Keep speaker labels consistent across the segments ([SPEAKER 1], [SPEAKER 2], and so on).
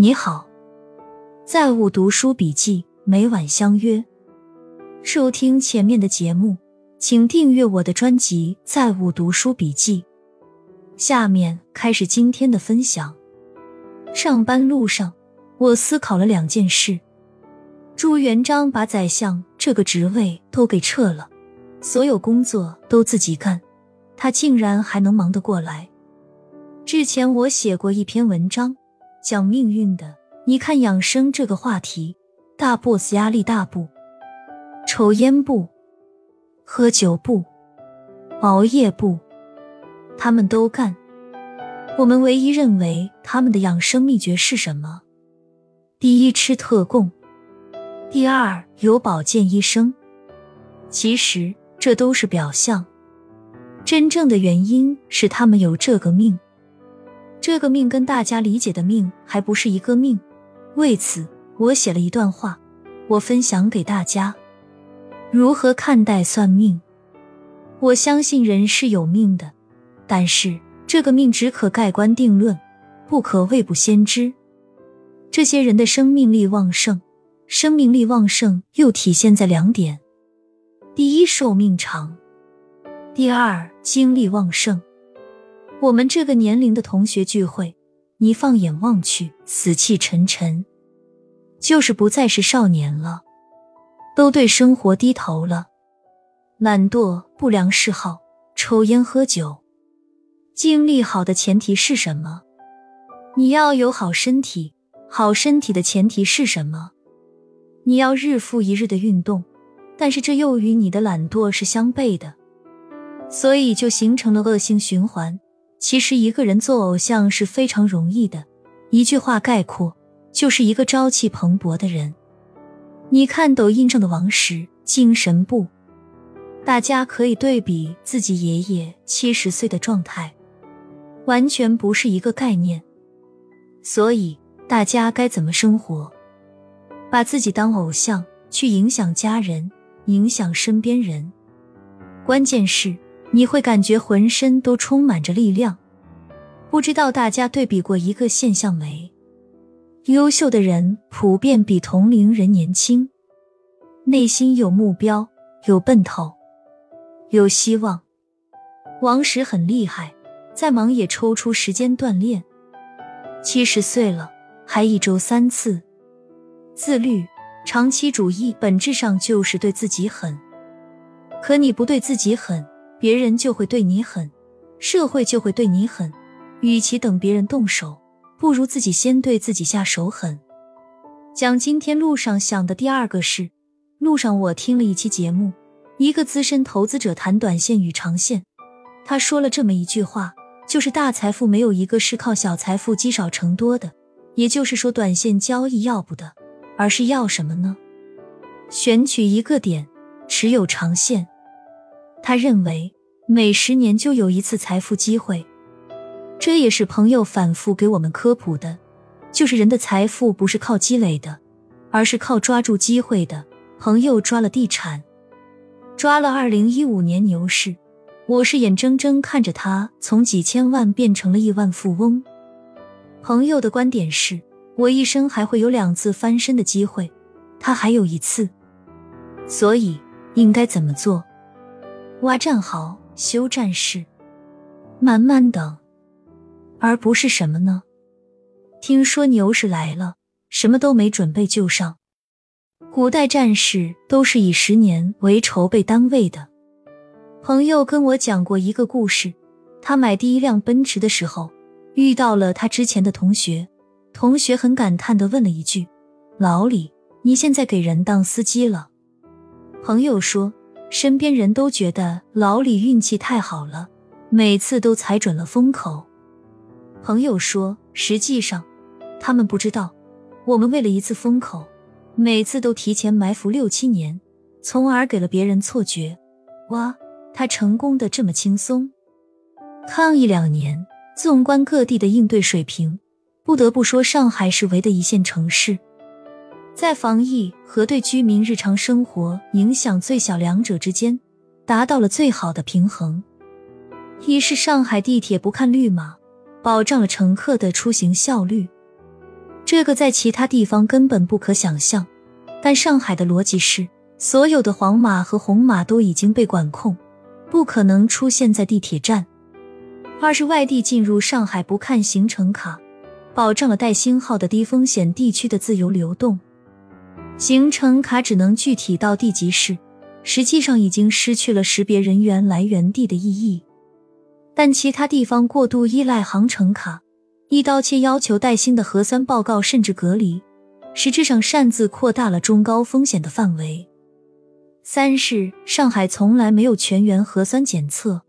[SPEAKER 1] 你好，在物读书笔记每晚相约收听前面的节目，请订阅我的专辑《在物读书笔记》。下面开始今天的分享。上班路上，我思考了两件事：朱元璋把宰相这个职位都给撤了，所有工作都自己干，他竟然还能忙得过来。之前我写过一篇文章。讲命运的，你看养生这个话题，大 boss 压力大不？抽烟不？喝酒不？熬夜不？他们都干。我们唯一认为他们的养生秘诀是什么？第一，吃特供；第二，有保健医生。其实这都是表象，真正的原因是他们有这个命。这个命跟大家理解的命还不是一个命，为此我写了一段话，我分享给大家。如何看待算命？我相信人是有命的，但是这个命只可盖棺定论，不可未卜先知。这些人的生命力旺盛，生命力旺盛又体现在两点：第一，寿命长；第二，精力旺盛。我们这个年龄的同学聚会，你放眼望去，死气沉沉，就是不再是少年了，都对生活低头了，懒惰、不良嗜好、抽烟喝酒。精力好的前提是什么？你要有好身体，好身体的前提是什么？你要日复一日的运动，但是这又与你的懒惰是相悖的，所以就形成了恶性循环。其实一个人做偶像是非常容易的，一句话概括，就是一个朝气蓬勃的人。你看抖音上的王石，精神不？大家可以对比自己爷爷七十岁的状态，完全不是一个概念。所以大家该怎么生活？把自己当偶像，去影响家人，影响身边人。关键是。你会感觉浑身都充满着力量。不知道大家对比过一个现象没？优秀的人普遍比同龄人年轻，内心有目标，有奔头，有希望。王石很厉害，再忙也抽出时间锻炼。七十岁了还一周三次，自律、长期主义，本质上就是对自己狠。可你不对自己狠。别人就会对你狠，社会就会对你狠。与其等别人动手，不如自己先对自己下手狠。讲今天路上想的第二个事，路上我听了一期节目，一个资深投资者谈短线与长线，他说了这么一句话，就是大财富没有一个是靠小财富积少成多的。也就是说，短线交易要不得，而是要什么呢？选取一个点，持有长线。他认为每十年就有一次财富机会，这也是朋友反复给我们科普的，就是人的财富不是靠积累的，而是靠抓住机会的。朋友抓了地产，抓了二零一五年牛市，我是眼睁睁看着他从几千万变成了亿万富翁。朋友的观点是我一生还会有两次翻身的机会，他还有一次，所以应该怎么做？挖战壕，修战士，慢慢等，而不是什么呢？听说牛市来了，什么都没准备就上。古代战士都是以十年为筹备单位的。朋友跟我讲过一个故事，他买第一辆奔驰的时候，遇到了他之前的同学，同学很感叹的问了一句：“老李，你现在给人当司机了？”朋友说。身边人都觉得老李运气太好了，每次都踩准了风口。朋友说，实际上他们不知道，我们为了一次风口，每次都提前埋伏六七年，从而给了别人错觉。哇，他成功的这么轻松。抗疫两年，纵观各地的应对水平，不得不说上海是唯的一线城市。在防疫和对居民日常生活影响最小两者之间，达到了最好的平衡。一是上海地铁不看绿码，保障了乘客的出行效率；这个在其他地方根本不可想象，但上海的逻辑是，所有的黄码和红码都已经被管控，不可能出现在地铁站。二是外地进入上海不看行程卡，保障了带星号的低风险地区的自由流动。行程卡只能具体到地级市，实际上已经失去了识别人员来源地的意义。但其他地方过度依赖航程卡。一刀切要求带薪的核酸报告，甚至隔离，实质上擅自扩大了中高风险的范围。三是上海从来没有全员核酸检测，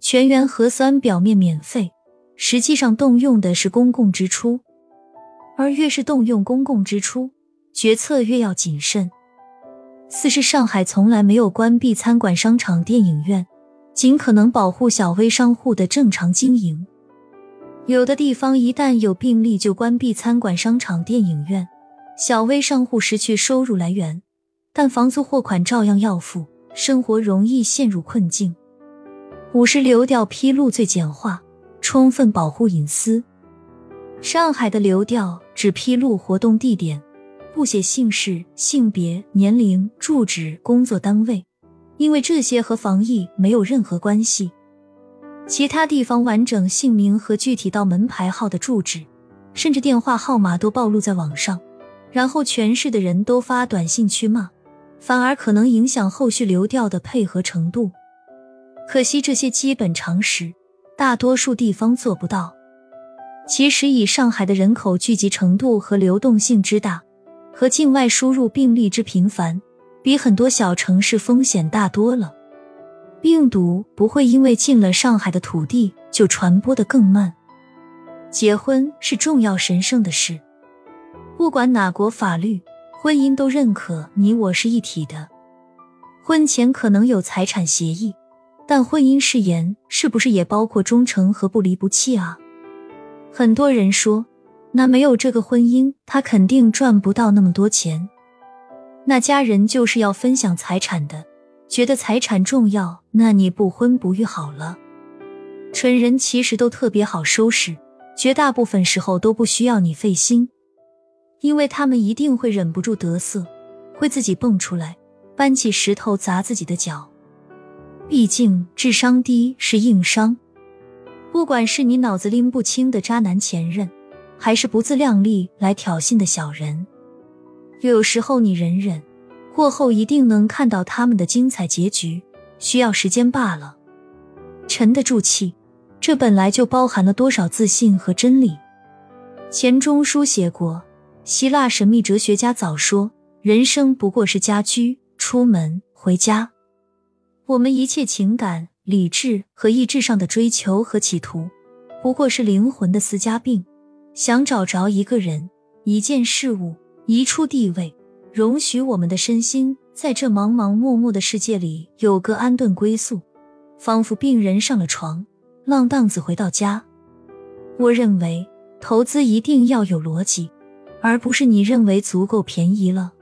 [SPEAKER 1] 全员核酸表面免费，实际上动用的是公共支出，而越是动用公共支出，决策越要谨慎。四是上海从来没有关闭餐馆、商场、电影院，尽可能保护小微商户的正常经营。有的地方一旦有病例，就关闭餐馆、商场、电影院，小微商户失去收入来源，但房租、货款照样要付，生活容易陷入困境。五是流调披露最简化，充分保护隐私。上海的流调只披露活动地点，不写姓氏、性别、年龄、住址、工作单位，因为这些和防疫没有任何关系。其他地方完整姓名和具体到门牌号的住址，甚至电话号码都暴露在网上，然后全市的人都发短信去骂，反而可能影响后续流调的配合程度。可惜这些基本常识，大多数地方做不到。其实以上海的人口聚集程度和流动性之大，和境外输入病例之频繁，比很多小城市风险大多了。病毒不会因为进了上海的土地就传播的更慢。结婚是重要神圣的事，不管哪国法律，婚姻都认可你我是一体的。婚前可能有财产协议，但婚姻誓言是不是也包括忠诚和不离不弃啊？很多人说，那没有这个婚姻，他肯定赚不到那么多钱。那家人就是要分享财产的。觉得财产重要，那你不婚不育好了。蠢人其实都特别好收拾，绝大部分时候都不需要你费心，因为他们一定会忍不住得瑟，会自己蹦出来，搬起石头砸自己的脚。毕竟智商低是硬伤，不管是你脑子拎不清的渣男前任，还是不自量力来挑衅的小人，有时候你忍忍。过后一定能看到他们的精彩结局，需要时间罢了。沉得住气，这本来就包含了多少自信和真理。钱钟书写过，希腊神秘哲学家早说，人生不过是家居、出门、回家。我们一切情感、理智和意志上的追求和企图，不过是灵魂的私家病，想找着一个人、一件事物、一处地位。容许我们的身心在这茫茫漠漠的世界里有个安顿归宿，仿佛病人上了床，浪荡子回到家。我认为投资一定要有逻辑，而不是你认为足够便宜了。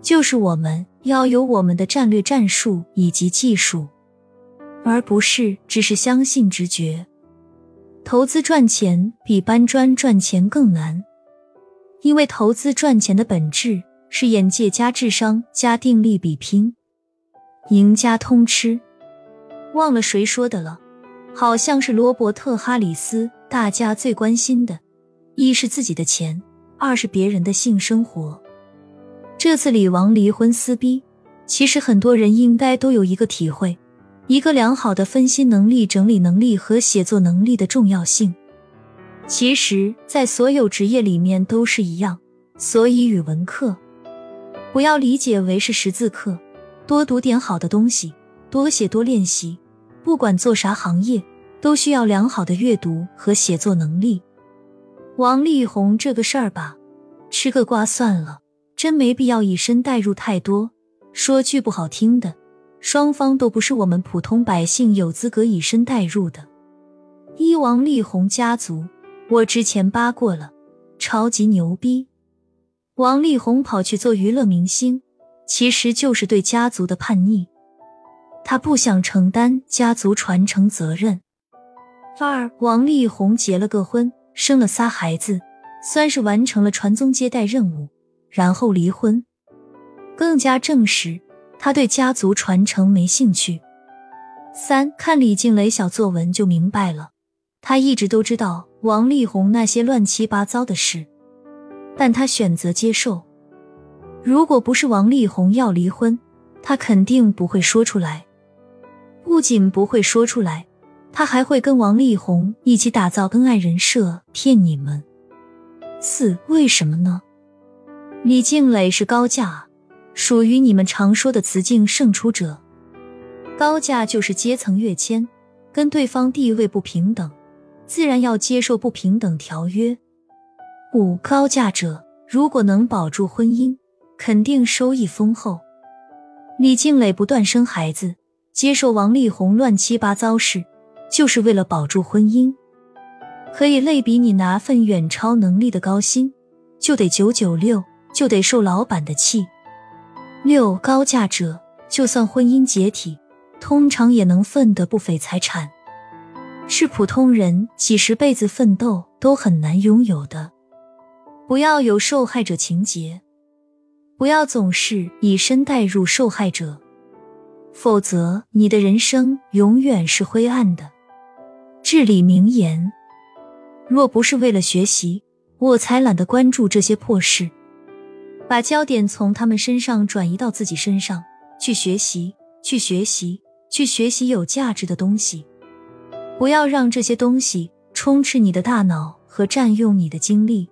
[SPEAKER 1] 就是我们要有我们的战略战术以及技术，而不是只是相信直觉。投资赚钱比搬砖赚钱更难，因为投资赚钱的本质。是眼界加智商加定力比拼，赢家通吃。忘了谁说的了，好像是罗伯特·哈里斯。大家最关心的，一是自己的钱，二是别人的性生活。这次李王离婚撕逼，其实很多人应该都有一个体会：一个良好的分析能力、整理能力和写作能力的重要性。其实，在所有职业里面都是一样，所以语文课。不要理解为是识字课，多读点好的东西，多写多练习。不管做啥行业，都需要良好的阅读和写作能力。王力宏这个事儿吧，吃个瓜算了，真没必要以身代入太多。说句不好听的，双方都不是我们普通百姓有资格以身代入的。一王力宏家族，我之前扒过了，超级牛逼。王力宏跑去做娱乐明星，其实就是对家族的叛逆。他不想承担家族传承责任。二，王力宏结了个婚，生了仨孩子，算是完成了传宗接代任务，然后离婚，更加证实他对家族传承没兴趣。三看李静蕾小作文就明白了，他一直都知道王力宏那些乱七八糟的事，但他选择接受。如果不是王力宏要离婚，他肯定不会说出来。不仅不会说出来，他还会跟王力宏一起打造恩爱人设，骗你们。四为什么呢？李静蕾是高价，属于你们常说的雌竞胜出者。高价就是阶层跃迁，跟对方地位不平等，自然要接受不平等条约。五高价者如果能保住婚姻，肯定收益丰厚。李静蕾不断生孩子，接受王力宏乱七八糟事，就是为了保住婚姻。可以类比你拿份远超能力的高薪，就得九九六，就得受老板的气。六高价者就算婚姻解体。通常也能分得不菲财产，是普通人几十辈子奋斗都很难拥有的。不要有受害者情节，不要总是以身代入受害者，否则你的人生永远是灰暗的。至理名言：若不是为了学习，我才懒得关注这些破事，把焦点从他们身上转移到自己身上去学习，去学习。去学习有价值的东西，不要让这些东西充斥你的大脑和占用你的精力。